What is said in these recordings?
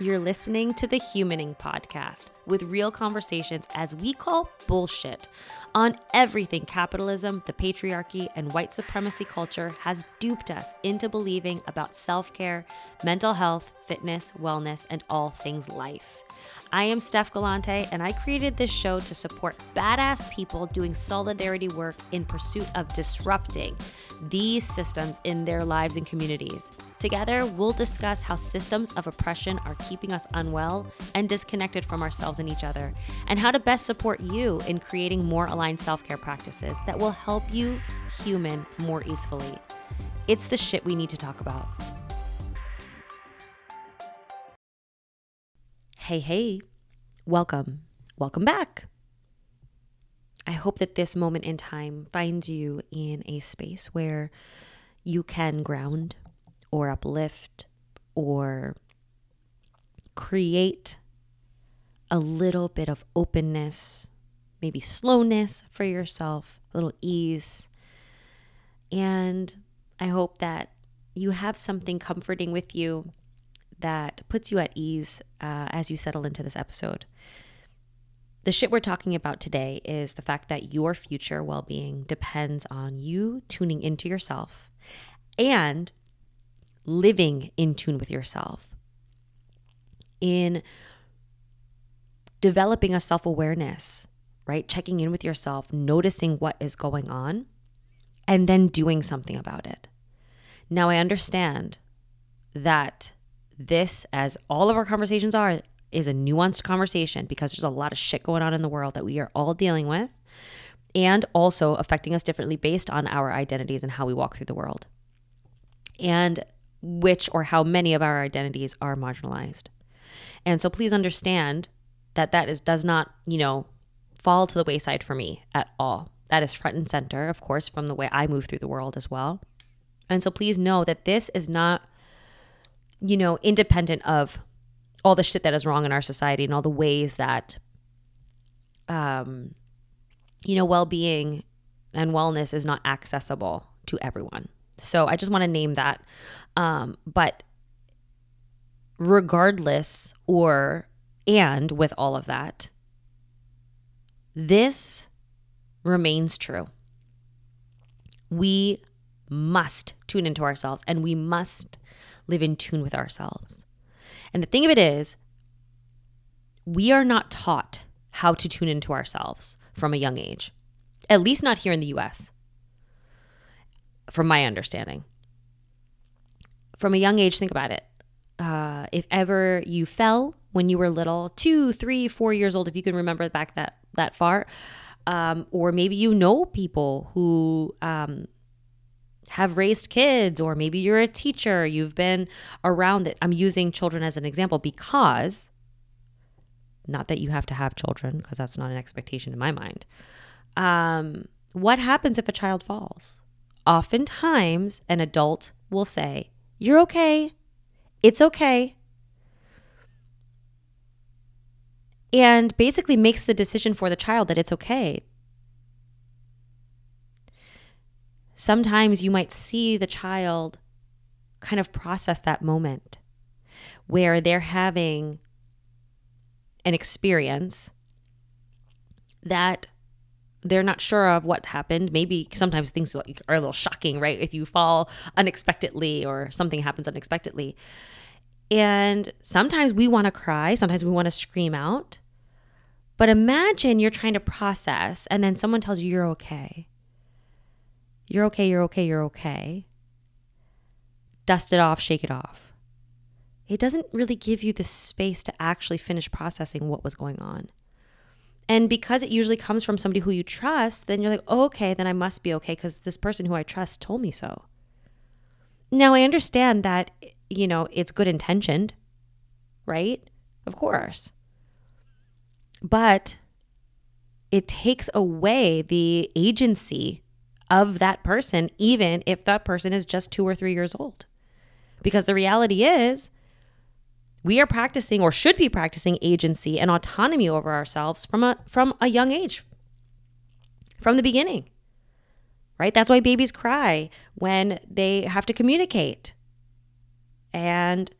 You're listening to the Humaning Podcast with real conversations as we call bullshit on everything capitalism, the patriarchy, and white supremacy culture has duped us into believing about self care, mental health, fitness, wellness, and all things life. I am Steph Galante, and I created this show to support badass people doing solidarity work in pursuit of disrupting these systems in their lives and communities. Together, we'll discuss how systems of oppression are keeping us unwell and disconnected from ourselves and each other, and how to best support you in creating more aligned self care practices that will help you human more easily. It's the shit we need to talk about. Hey, hey, welcome. Welcome back. I hope that this moment in time finds you in a space where you can ground or uplift or create a little bit of openness, maybe slowness for yourself, a little ease. And I hope that you have something comforting with you that puts you at ease uh, as you settle into this episode. The shit we're talking about today is the fact that your future well being depends on you tuning into yourself and living in tune with yourself, in developing a self awareness, right? Checking in with yourself, noticing what is going on, and then doing something about it. Now, I understand that this, as all of our conversations are, is a nuanced conversation because there's a lot of shit going on in the world that we are all dealing with and also affecting us differently based on our identities and how we walk through the world. And which or how many of our identities are marginalized. And so please understand that that is does not, you know, fall to the wayside for me at all. That is front and center, of course, from the way I move through the world as well. And so please know that this is not you know, independent of all the shit that is wrong in our society and all the ways that, um, you know, well being and wellness is not accessible to everyone. So I just want to name that. Um, but regardless, or and with all of that, this remains true. We must tune into ourselves and we must live in tune with ourselves. And the thing of it is, we are not taught how to tune into ourselves from a young age, at least not here in the US, from my understanding. From a young age, think about it. Uh, if ever you fell when you were little, two, three, four years old, if you can remember back that that far, um, or maybe you know people who um, have raised kids, or maybe you're a teacher, you've been around it. I'm using children as an example because, not that you have to have children, because that's not an expectation in my mind. Um, what happens if a child falls? Oftentimes, an adult will say, You're okay. It's okay. And basically makes the decision for the child that it's okay. Sometimes you might see the child kind of process that moment where they're having an experience that they're not sure of what happened. Maybe sometimes things are a little shocking, right? If you fall unexpectedly or something happens unexpectedly. And sometimes we want to cry, sometimes we want to scream out. But imagine you're trying to process and then someone tells you you're okay. You're okay, you're okay, you're okay. Dust it off, shake it off. It doesn't really give you the space to actually finish processing what was going on. And because it usually comes from somebody who you trust, then you're like, oh, okay, then I must be okay because this person who I trust told me so. Now, I understand that, you know, it's good intentioned, right? Of course. But it takes away the agency of that person, even if that person is just two or three years old. Because the reality is, we are practicing or should be practicing agency and autonomy over ourselves from a from a young age from the beginning right that's why babies cry when they have to communicate and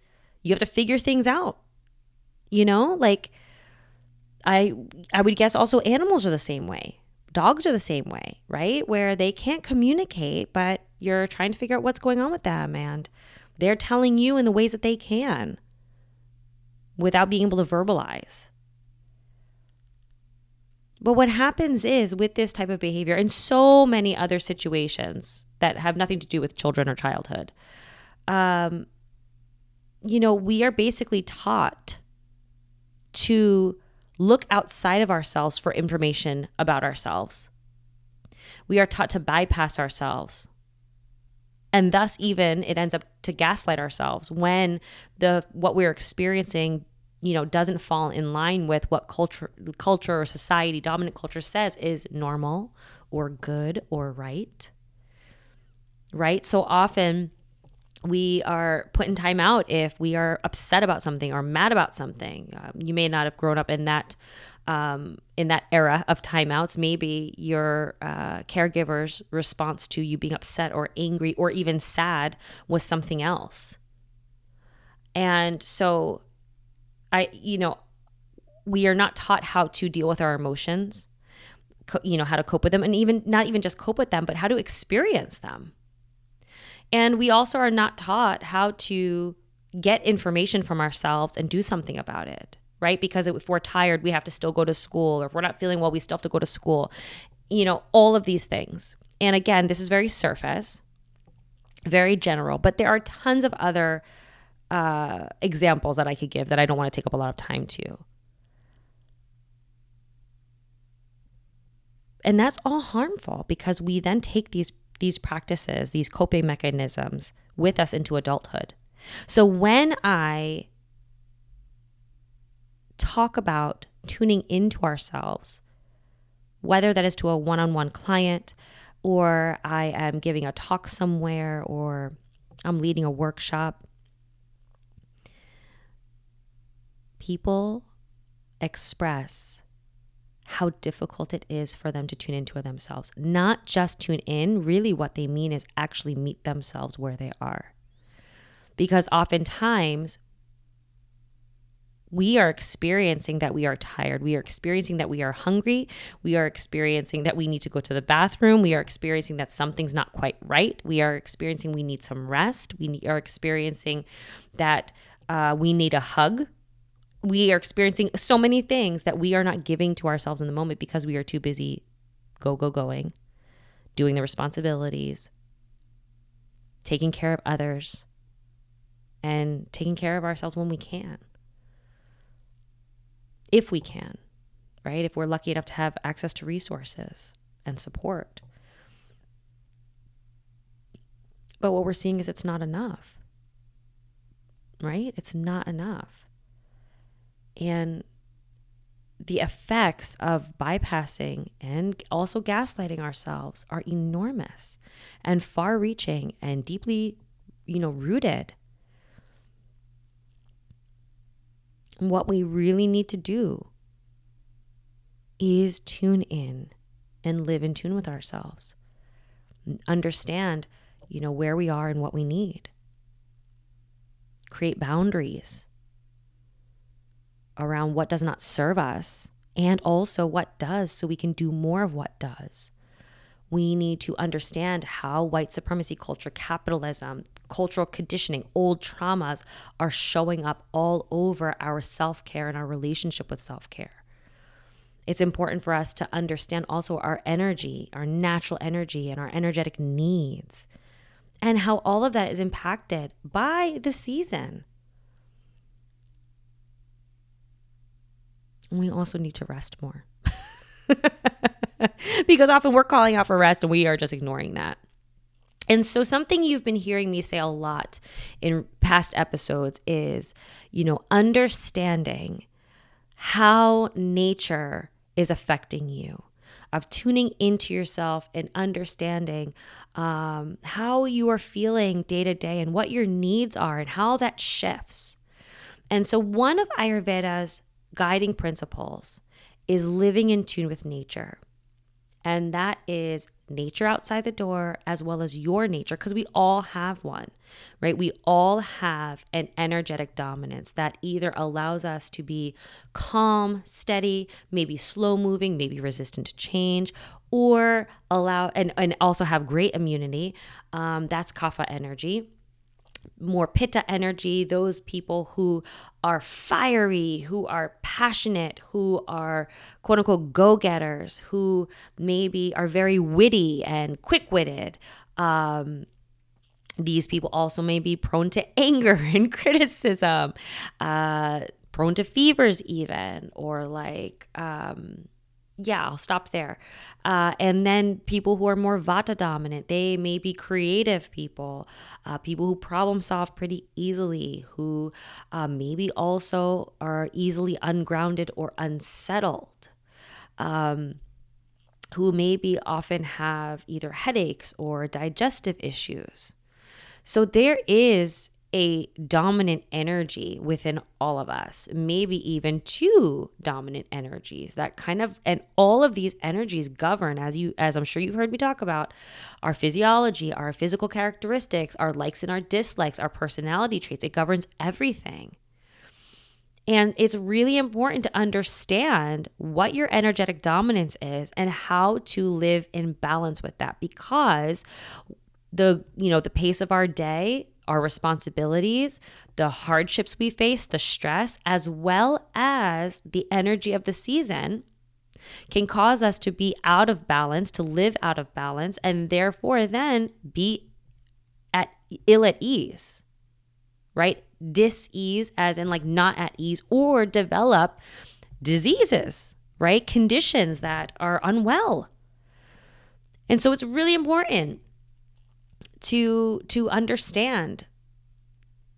you have to figure things out You know, like I I would guess also animals are the same way. Dogs are the same way, right? Where they can't communicate, but you're trying to figure out what's going on with them and they're telling you in the ways that they can without being able to verbalize. But what happens is with this type of behavior and so many other situations that have nothing to do with children or childhood, um, you know, we are basically taught to look outside of ourselves for information about ourselves. We are taught to bypass ourselves. And thus even it ends up to gaslight ourselves when the what we're experiencing, you know, doesn't fall in line with what culture culture or society, dominant culture says is normal or good or right. Right? So often we are put in time out if we are upset about something or mad about something. Um, you may not have grown up in that um, in that era of timeouts. Maybe your uh, caregiver's response to you being upset or angry or even sad was something else. And so, I you know, we are not taught how to deal with our emotions. Co- you know how to cope with them, and even not even just cope with them, but how to experience them and we also are not taught how to get information from ourselves and do something about it, right? Because if we're tired, we have to still go to school, or if we're not feeling well, we still have to go to school. You know, all of these things. And again, this is very surface, very general, but there are tons of other uh, examples that I could give that I don't want to take up a lot of time to. And that's all harmful because we then take these these practices, these coping mechanisms with us into adulthood. So when I talk about tuning into ourselves, whether that is to a one on one client, or I am giving a talk somewhere, or I'm leading a workshop, people express how difficult it is for them to tune into themselves. Not just tune in, really, what they mean is actually meet themselves where they are. Because oftentimes, we are experiencing that we are tired. We are experiencing that we are hungry. We are experiencing that we need to go to the bathroom. We are experiencing that something's not quite right. We are experiencing we need some rest. We are experiencing that uh, we need a hug we are experiencing so many things that we are not giving to ourselves in the moment because we are too busy go, go, going, doing the responsibilities, taking care of others, and taking care of ourselves when we can. If we can, right? If we're lucky enough to have access to resources and support. But what we're seeing is it's not enough, right? It's not enough. And the effects of bypassing and also gaslighting ourselves are enormous and far reaching and deeply, you know, rooted. What we really need to do is tune in and live in tune with ourselves. Understand, you know, where we are and what we need. Create boundaries around what does not serve us and also what does so we can do more of what does. We need to understand how white supremacy culture, capitalism, cultural conditioning, old traumas are showing up all over our self care and our relationship with self care. It's important for us to understand also our energy, our natural energy, and our energetic needs, and how all of that is impacted by the season. We also need to rest more. because often we're calling out for rest and we are just ignoring that. And so, something you've been hearing me say a lot in past episodes is, you know, understanding how nature is affecting you, of tuning into yourself and understanding um, how you are feeling day to day and what your needs are and how that shifts. And so, one of Ayurveda's guiding principles is living in tune with nature. And that is nature outside the door as well as your nature because we all have one right we all have an energetic dominance that either allows us to be calm steady maybe slow moving maybe resistant to change or allow and, and also have great immunity um, that's kapha energy more pitta energy, those people who are fiery, who are passionate, who are quote unquote go getters, who maybe are very witty and quick witted. Um, these people also may be prone to anger and criticism, uh, prone to fevers, even, or like, um, yeah, I'll stop there. Uh, and then people who are more vata dominant, they may be creative people, uh, people who problem solve pretty easily, who uh, maybe also are easily ungrounded or unsettled, um, who maybe often have either headaches or digestive issues. So there is a dominant energy within all of us, maybe even two dominant energies that kind of and all of these energies govern as you as I'm sure you've heard me talk about our physiology, our physical characteristics, our likes and our dislikes, our personality traits. It governs everything. And it's really important to understand what your energetic dominance is and how to live in balance with that because the you know the pace of our day our responsibilities, the hardships we face, the stress, as well as the energy of the season can cause us to be out of balance, to live out of balance, and therefore then be at ill at ease, right? Dis-ease, as in like not at ease, or develop diseases, right? Conditions that are unwell. And so it's really important to to understand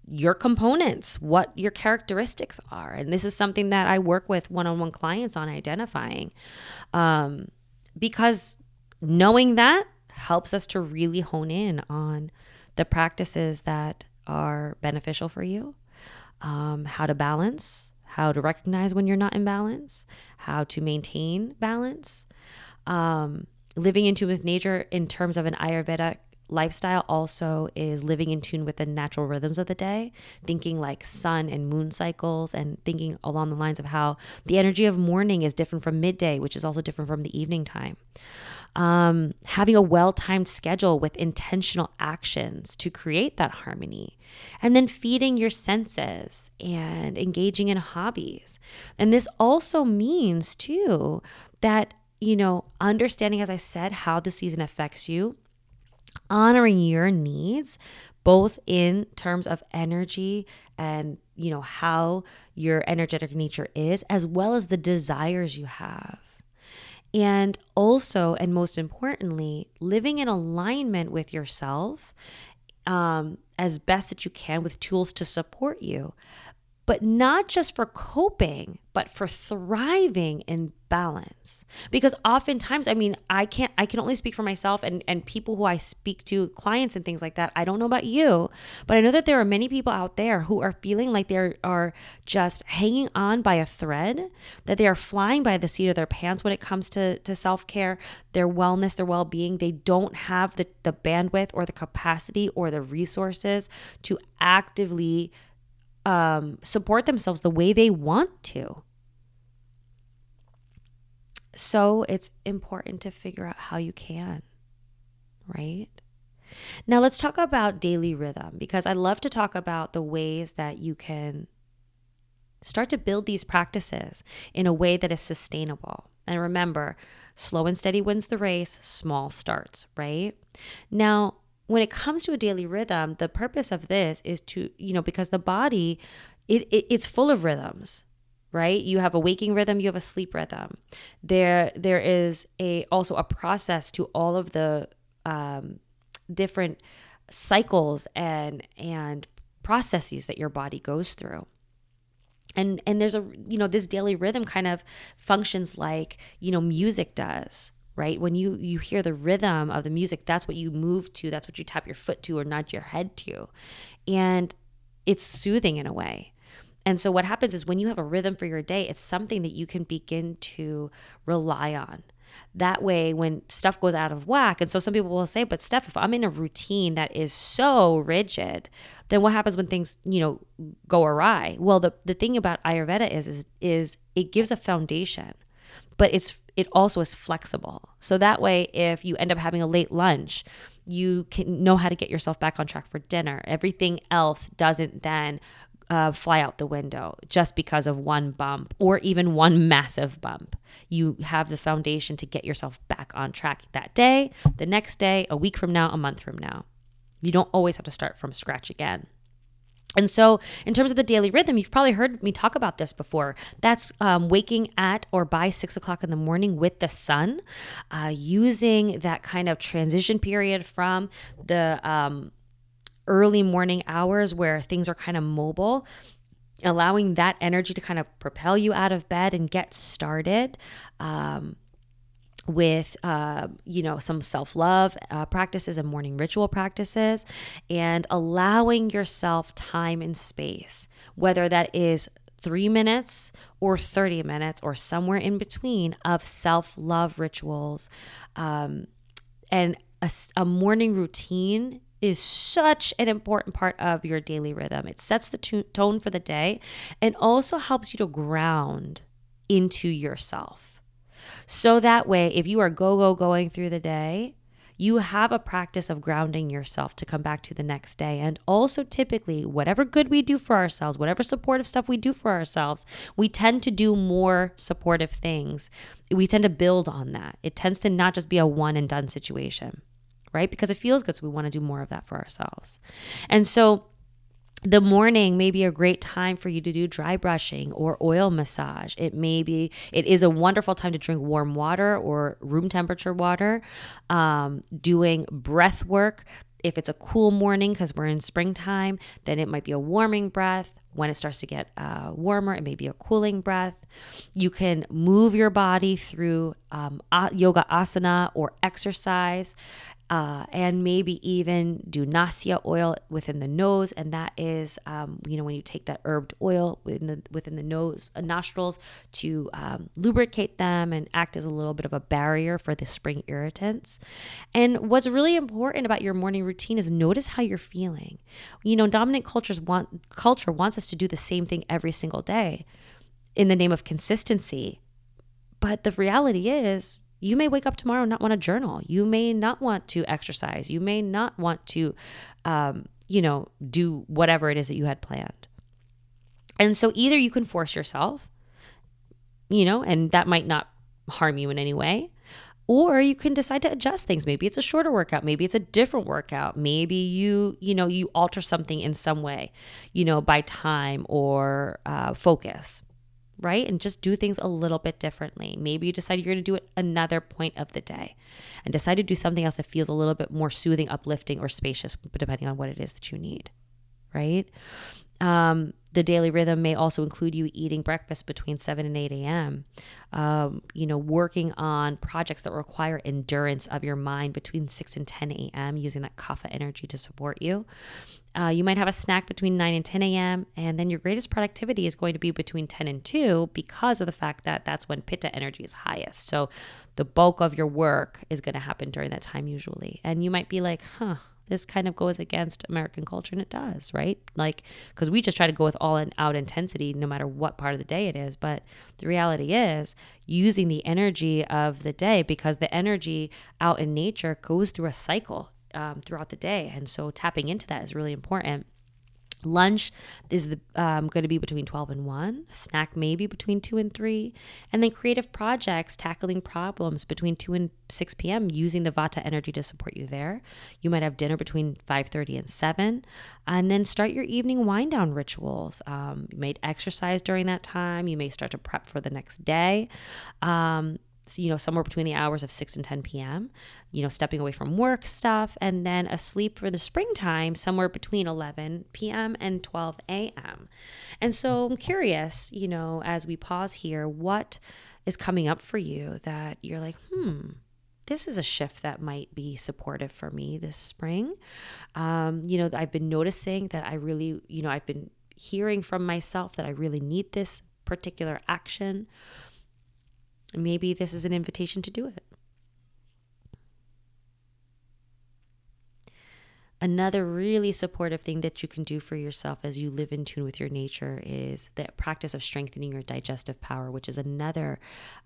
your components, what your characteristics are. And this is something that I work with one on one clients on identifying. Um, because knowing that helps us to really hone in on the practices that are beneficial for you, um, how to balance, how to recognize when you're not in balance, how to maintain balance. Um, living into with nature in terms of an Ayurvedic lifestyle also is living in tune with the natural rhythms of the day, thinking like sun and moon cycles, and thinking along the lines of how the energy of morning is different from midday, which is also different from the evening time. Um, having a well timed schedule with intentional actions to create that harmony, and then feeding your senses and engaging in hobbies. And this also means, too, that, you know, understanding, as I said, how the season affects you honoring your needs both in terms of energy and you know how your energetic nature is as well as the desires you have. And also and most importantly living in alignment with yourself um, as best that you can with tools to support you but not just for coping, but for thriving in balance. Because oftentimes, I mean, I can't, I can only speak for myself and, and people who I speak to, clients and things like that. I don't know about you, but I know that there are many people out there who are feeling like they are just hanging on by a thread, that they are flying by the seat of their pants when it comes to, to self care, their wellness, their well being. They don't have the, the bandwidth or the capacity or the resources to actively um, support themselves the way they want to. So it's important to figure out how you can, right? Now let's talk about daily rhythm because I love to talk about the ways that you can start to build these practices in a way that is sustainable. And remember, slow and steady wins the race, small starts, right? Now, when it comes to a daily rhythm, the purpose of this is to, you know, because the body, it, it it's full of rhythms, right? You have a waking rhythm, you have a sleep rhythm. There there is a also a process to all of the um, different cycles and and processes that your body goes through and and there's a you know this daily rhythm kind of functions like you know music does right? When you you hear the rhythm of the music that's what you move to that's what you tap your foot to or nod your head to. And it's soothing in a way. And so what happens is when you have a rhythm for your day it's something that you can begin to rely on. That way, when stuff goes out of whack, and so some people will say, but Steph, if I'm in a routine that is so rigid, then what happens when things, you know, go awry? Well, the, the thing about Ayurveda is, is, is it gives a foundation, but it's, it also is flexible. So that way, if you end up having a late lunch, you can know how to get yourself back on track for dinner. Everything else doesn't then uh, fly out the window just because of one bump or even one massive bump. You have the foundation to get yourself back on track that day, the next day, a week from now, a month from now. You don't always have to start from scratch again. And so, in terms of the daily rhythm, you've probably heard me talk about this before. That's um, waking at or by six o'clock in the morning with the sun, uh, using that kind of transition period from the um, early morning hours where things are kind of mobile allowing that energy to kind of propel you out of bed and get started um, with uh, you know some self-love uh, practices and morning ritual practices and allowing yourself time and space whether that is three minutes or 30 minutes or somewhere in between of self-love rituals um, and a, a morning routine is such an important part of your daily rhythm. It sets the to- tone for the day and also helps you to ground into yourself. So that way, if you are go, go, going through the day, you have a practice of grounding yourself to come back to the next day. And also, typically, whatever good we do for ourselves, whatever supportive stuff we do for ourselves, we tend to do more supportive things. We tend to build on that. It tends to not just be a one and done situation right? Because it feels good. So we want to do more of that for ourselves. And so the morning may be a great time for you to do dry brushing or oil massage. It may be, it is a wonderful time to drink warm water or room temperature water. Um, doing breath work. If it's a cool morning because we're in springtime, then it might be a warming breath. When it starts to get uh, warmer, it may be a cooling breath. You can move your body through um, yoga asana or exercise uh, and maybe even do nasya oil within the nose, and that is, um, you know, when you take that herbed oil within the within the nose uh, nostrils to um, lubricate them and act as a little bit of a barrier for the spring irritants. And what's really important about your morning routine is notice how you're feeling. You know, dominant cultures want culture wants us to do the same thing every single day in the name of consistency, but the reality is you may wake up tomorrow and not want to journal. You may not want to exercise. You may not want to, um, you know, do whatever it is that you had planned. And so either you can force yourself, you know, and that might not harm you in any way, or you can decide to adjust things. Maybe it's a shorter workout, maybe it's a different workout. Maybe you, you know, you alter something in some way, you know, by time or uh, focus right? And just do things a little bit differently. Maybe you decide you're going to do it another point of the day and decide to do something else that feels a little bit more soothing, uplifting, or spacious, depending on what it is that you need, right? Um, the daily rhythm may also include you eating breakfast between 7 and 8 a.m. Um, you know, working on projects that require endurance of your mind between 6 and 10 a.m., using that kapha energy to support you. Uh, you might have a snack between 9 and 10 a.m., and then your greatest productivity is going to be between 10 and 2 because of the fact that that's when pitta energy is highest. So the bulk of your work is going to happen during that time usually. And you might be like, huh, this kind of goes against American culture, and it does, right? Like, because we just try to go with all out intensity no matter what part of the day it is. But the reality is using the energy of the day because the energy out in nature goes through a cycle um, throughout the day. And so tapping into that is really important. Lunch is um, going to be between 12 and 1, snack maybe between 2 and 3, and then creative projects tackling problems between 2 and 6 p.m. using the Vata energy to support you there. You might have dinner between 5:30 and 7, and then start your evening wind down rituals. Um, you may exercise during that time. You may start to prep for the next day. Um, you know, somewhere between the hours of 6 and 10 p.m., you know, stepping away from work stuff, and then asleep for the springtime somewhere between 11 p.m. and 12 a.m. And so I'm curious, you know, as we pause here, what is coming up for you that you're like, hmm, this is a shift that might be supportive for me this spring. Um, you know, I've been noticing that I really, you know, I've been hearing from myself that I really need this particular action maybe this is an invitation to do it. Another really supportive thing that you can do for yourself as you live in tune with your nature is the practice of strengthening your digestive power, which is another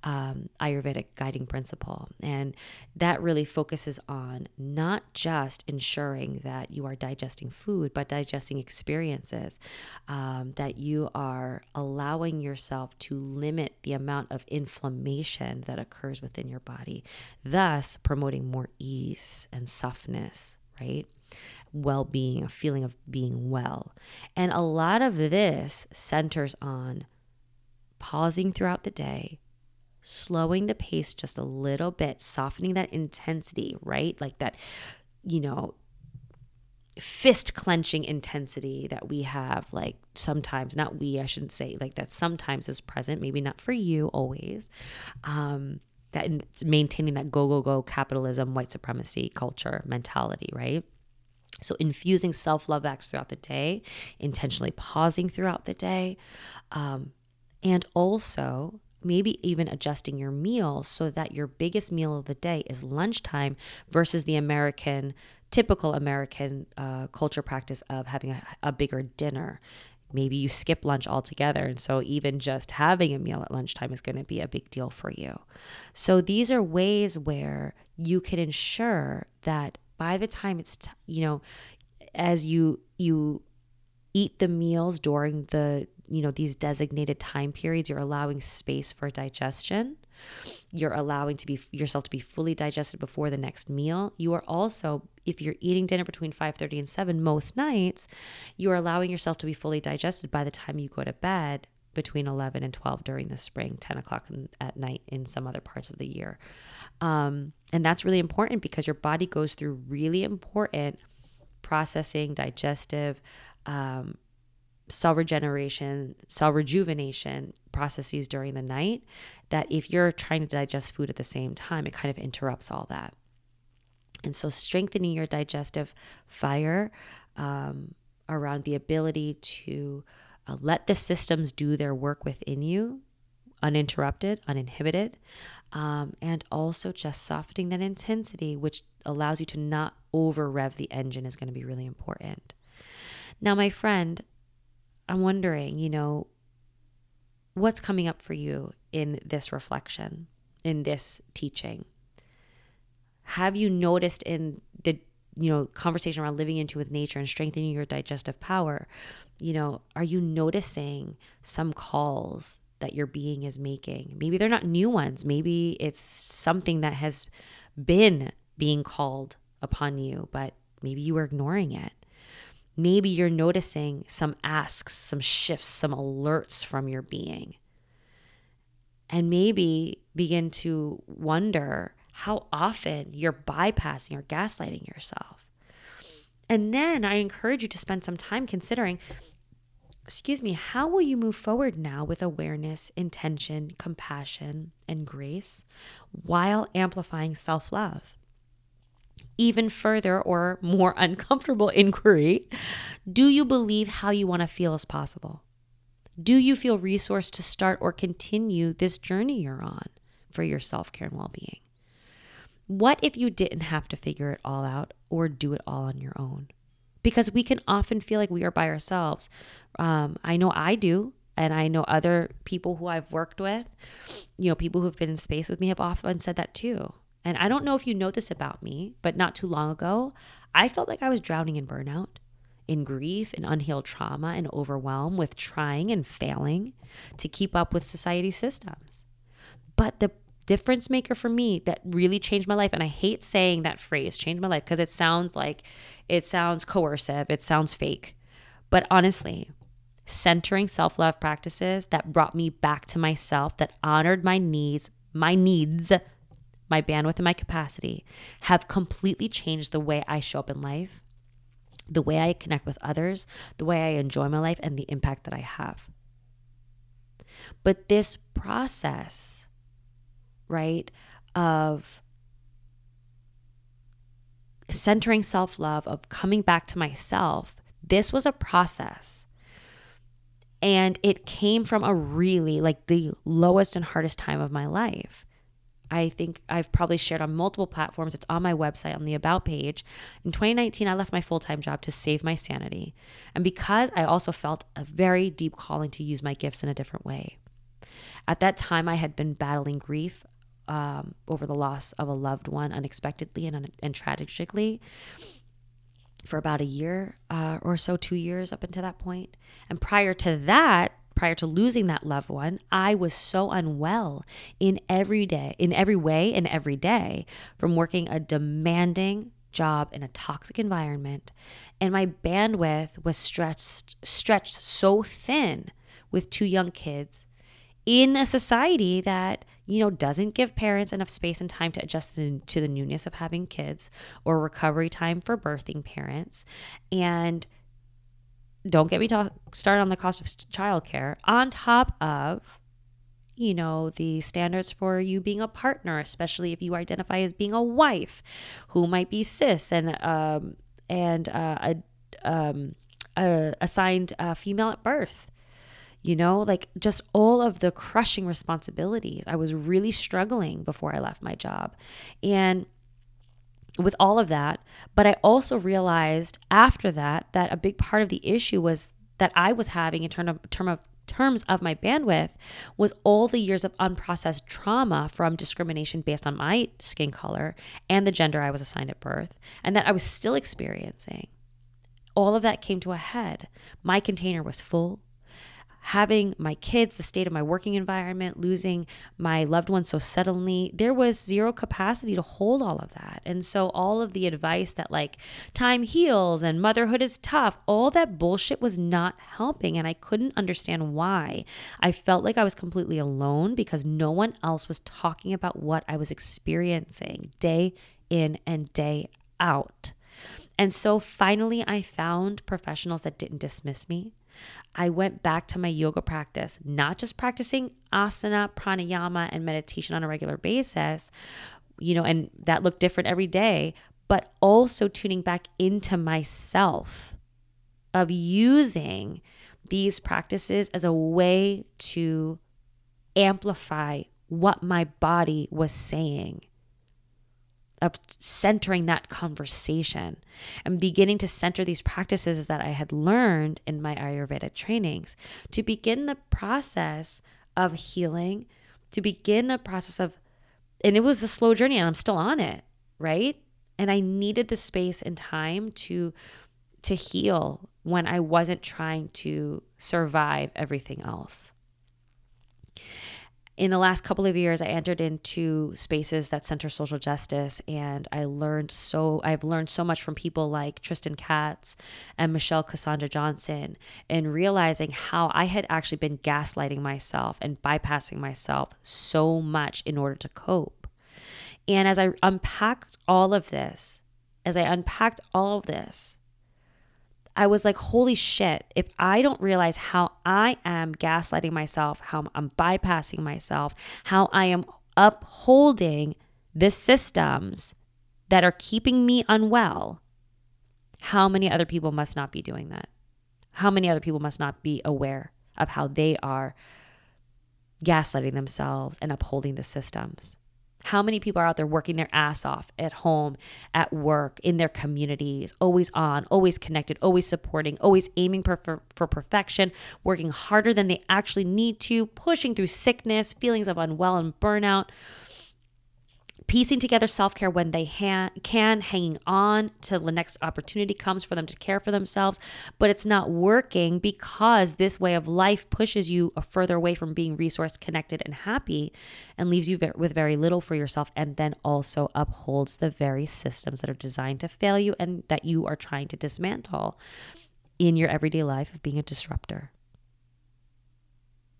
um, Ayurvedic guiding principle. And that really focuses on not just ensuring that you are digesting food, but digesting experiences, um, that you are allowing yourself to limit the amount of inflammation that occurs within your body, thus promoting more ease and softness, right? Well being, a feeling of being well. And a lot of this centers on pausing throughout the day, slowing the pace just a little bit, softening that intensity, right? Like that, you know, fist clenching intensity that we have like sometimes not we i shouldn't say like that sometimes is present maybe not for you always um that maintaining that go go go capitalism white supremacy culture mentality right so, infusing self love acts throughout the day, intentionally pausing throughout the day, um, and also maybe even adjusting your meals so that your biggest meal of the day is lunchtime versus the American, typical American uh, culture practice of having a, a bigger dinner. Maybe you skip lunch altogether. And so, even just having a meal at lunchtime is going to be a big deal for you. So, these are ways where you can ensure that by the time it's t- you know as you you eat the meals during the you know these designated time periods you're allowing space for digestion. You're allowing to be yourself to be fully digested before the next meal. You are also if you're eating dinner between 5:30 and 7 most nights you are allowing yourself to be fully digested by the time you go to bed between 11 and 12 during the spring 10 o'clock at night in some other parts of the year um, and that's really important because your body goes through really important processing, digestive, um, cell regeneration, cell rejuvenation processes during the night. That if you're trying to digest food at the same time, it kind of interrupts all that. And so, strengthening your digestive fire um, around the ability to uh, let the systems do their work within you uninterrupted, uninhibited, um, and also just softening that intensity, which allows you to not over rev the engine, is going to be really important. Now, my friend, I'm wondering, you know, what's coming up for you in this reflection, in this teaching? Have you noticed in the you know conversation around living into with nature and strengthening your digestive power you know are you noticing some calls that your being is making. Maybe they're not new ones. Maybe it's something that has been being called upon you, but maybe you were ignoring it. Maybe you're noticing some asks, some shifts, some alerts from your being. And maybe begin to wonder how often you're bypassing or gaslighting yourself. And then I encourage you to spend some time considering excuse me, how will you move forward now with awareness, intention, compassion, and grace while amplifying self love? Even further or more uncomfortable inquiry do you believe how you want to feel is possible? Do you feel resourced to start or continue this journey you're on for your self care and well being? What if you didn't have to figure it all out or do it all on your own? because we can often feel like we are by ourselves. Um, I know I do. And I know other people who I've worked with, you know, people who've been in space with me have often said that too. And I don't know if you know this about me, but not too long ago, I felt like I was drowning in burnout, in grief, in unhealed trauma, and overwhelm with trying and failing to keep up with society systems. But the difference maker for me that really changed my life, and I hate saying that phrase, changed my life, because it sounds like it sounds coercive, it sounds fake. But honestly, centering self love practices that brought me back to myself, that honored my needs, my needs, my bandwidth, and my capacity, have completely changed the way I show up in life, the way I connect with others, the way I enjoy my life, and the impact that I have. But this process, right, of centering self love, of coming back to myself, this was a process. And it came from a really, like, the lowest and hardest time of my life. I think I've probably shared on multiple platforms. It's on my website on the About page. In 2019, I left my full time job to save my sanity. And because I also felt a very deep calling to use my gifts in a different way. At that time, I had been battling grief um, over the loss of a loved one unexpectedly and, and tragically for about a year uh, or so, two years up until that point. And prior to that, prior to losing that loved one, I was so unwell in every day, in every way, in every day from working a demanding job in a toxic environment. And my bandwidth was stretched stretched so thin with two young kids in a society that you know doesn't give parents enough space and time to adjust to the newness of having kids or recovery time for birthing parents. And don't get me to start on the cost of childcare on top of you know the standards for you being a partner especially if you identify as being a wife who might be cis and um and uh, a um a assigned uh, female at birth you know, like just all of the crushing responsibilities. I was really struggling before I left my job. And with all of that, but I also realized after that that a big part of the issue was that I was having in term of, term of terms of my bandwidth was all the years of unprocessed trauma from discrimination based on my skin color and the gender I was assigned at birth, and that I was still experiencing. All of that came to a head. My container was full having my kids, the state of my working environment, losing my loved ones so suddenly, there was zero capacity to hold all of that. And so, all of the advice that like time heals and motherhood is tough, all that bullshit was not helping. And I couldn't understand why. I felt like I was completely alone because no one else was talking about what I was experiencing day in and day out. And so finally, I found professionals that didn't dismiss me, I went back to my yoga practice, not just practicing asana, pranayama, and meditation on a regular basis, you know, and that looked different every day, but also tuning back into myself of using these practices as a way to amplify what my body was saying of centering that conversation and beginning to center these practices that I had learned in my Ayurveda trainings to begin the process of healing, to begin the process of, and it was a slow journey and I'm still on it, right? And I needed the space and time to to heal when I wasn't trying to survive everything else in the last couple of years, I entered into spaces that center social justice, and I learned so. I've learned so much from people like Tristan Katz and Michelle Cassandra Johnson, and realizing how I had actually been gaslighting myself and bypassing myself so much in order to cope. And as I unpacked all of this, as I unpacked all of this, I was like, holy shit, if I don't realize how I am gaslighting myself, how I'm bypassing myself, how I am upholding the systems that are keeping me unwell, how many other people must not be doing that? How many other people must not be aware of how they are gaslighting themselves and upholding the systems? How many people are out there working their ass off at home, at work, in their communities, always on, always connected, always supporting, always aiming for, for, perfection, working harder than they actually need to, pushing through sickness, feelings of unwell and burnout, piecing together self care when they ha- can, hanging on till the next opportunity comes for them to care for themselves. But it's not working because this way of life pushes you further away from being resource connected and happy and leaves you with very little for yourself, and then also upholds the very systems that are designed to fail you and that you are trying to dismantle in your everyday life of being a disruptor.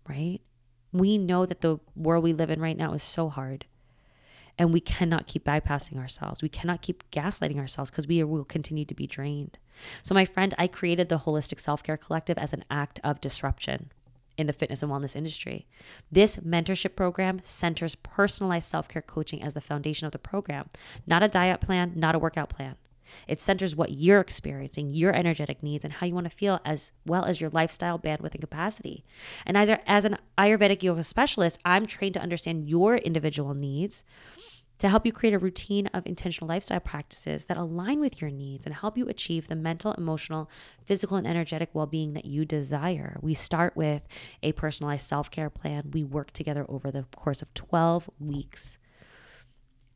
Right? We know that the world we live in right now is so hard. And we cannot keep bypassing ourselves. We cannot keep gaslighting ourselves because we will continue to be drained. So, my friend, I created the Wholistic Self Care Collective as an act of disruption in the fitness and wellness industry. This mentorship program centers personalized self care coaching as the foundation of the program, not a diet plan, not a workout plan. It centers what you're experiencing, your energetic needs, and how you want to feel, as well as your lifestyle, bandwidth, and capacity. And as, as an Ayurvedic yoga specialist, I'm trained to understand your individual needs to help you create a routine of intentional lifestyle practices that align with your needs and help you achieve the mental, emotional, physical, and energetic well being that you desire. We start with a personalized self care plan. We work together over the course of 12 weeks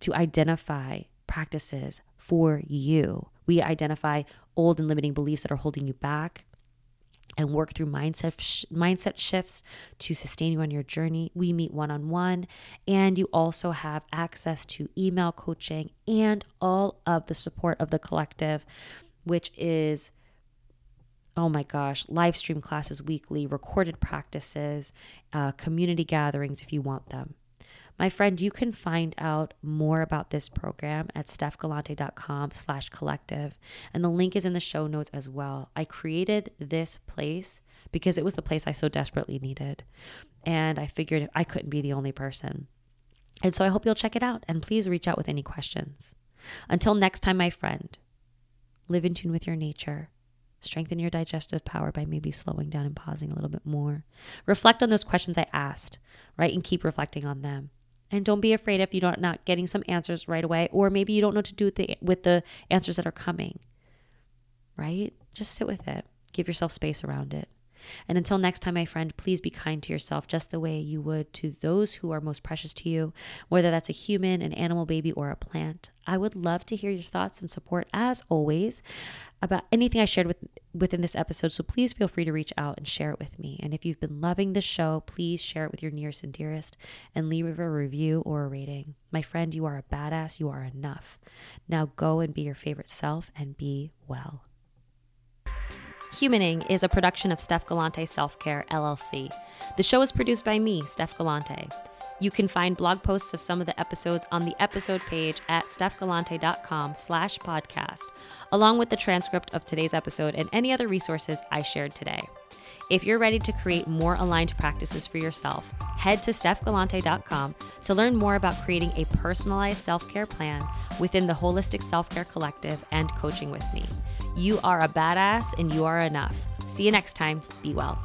to identify practices for you. We identify old and limiting beliefs that are holding you back and work through mindset sh- mindset shifts to sustain you on your journey. We meet one on one, and you also have access to email coaching and all of the support of the collective, which is oh my gosh, live stream classes weekly, recorded practices, uh, community gatherings if you want them. My friend, you can find out more about this program at stephgalante.com slash collective. And the link is in the show notes as well. I created this place because it was the place I so desperately needed. And I figured I couldn't be the only person. And so I hope you'll check it out and please reach out with any questions. Until next time, my friend, live in tune with your nature. Strengthen your digestive power by maybe slowing down and pausing a little bit more. Reflect on those questions I asked, right? And keep reflecting on them. And don't be afraid if you're not getting some answers right away, or maybe you don't know what to do with the, with the answers that are coming, right? Just sit with it. Give yourself space around it. And until next time, my friend, please be kind to yourself just the way you would to those who are most precious to you, whether that's a human, an animal baby, or a plant. I would love to hear your thoughts and support, as always, about anything I shared with, within this episode. So please feel free to reach out and share it with me. And if you've been loving this show, please share it with your nearest and dearest and leave a review or a rating. My friend, you are a badass. You are enough. Now go and be your favorite self and be well. Humaning is a production of Steph Galante Self Care LLC. The show is produced by me, Steph Galante. You can find blog posts of some of the episodes on the episode page at stephgalante.com slash podcast, along with the transcript of today's episode and any other resources I shared today. If you're ready to create more aligned practices for yourself, head to stephgalante.com to learn more about creating a personalized self care plan within the Wholistic Self Care Collective and coaching with me. You are a badass and you are enough. See you next time. Be well.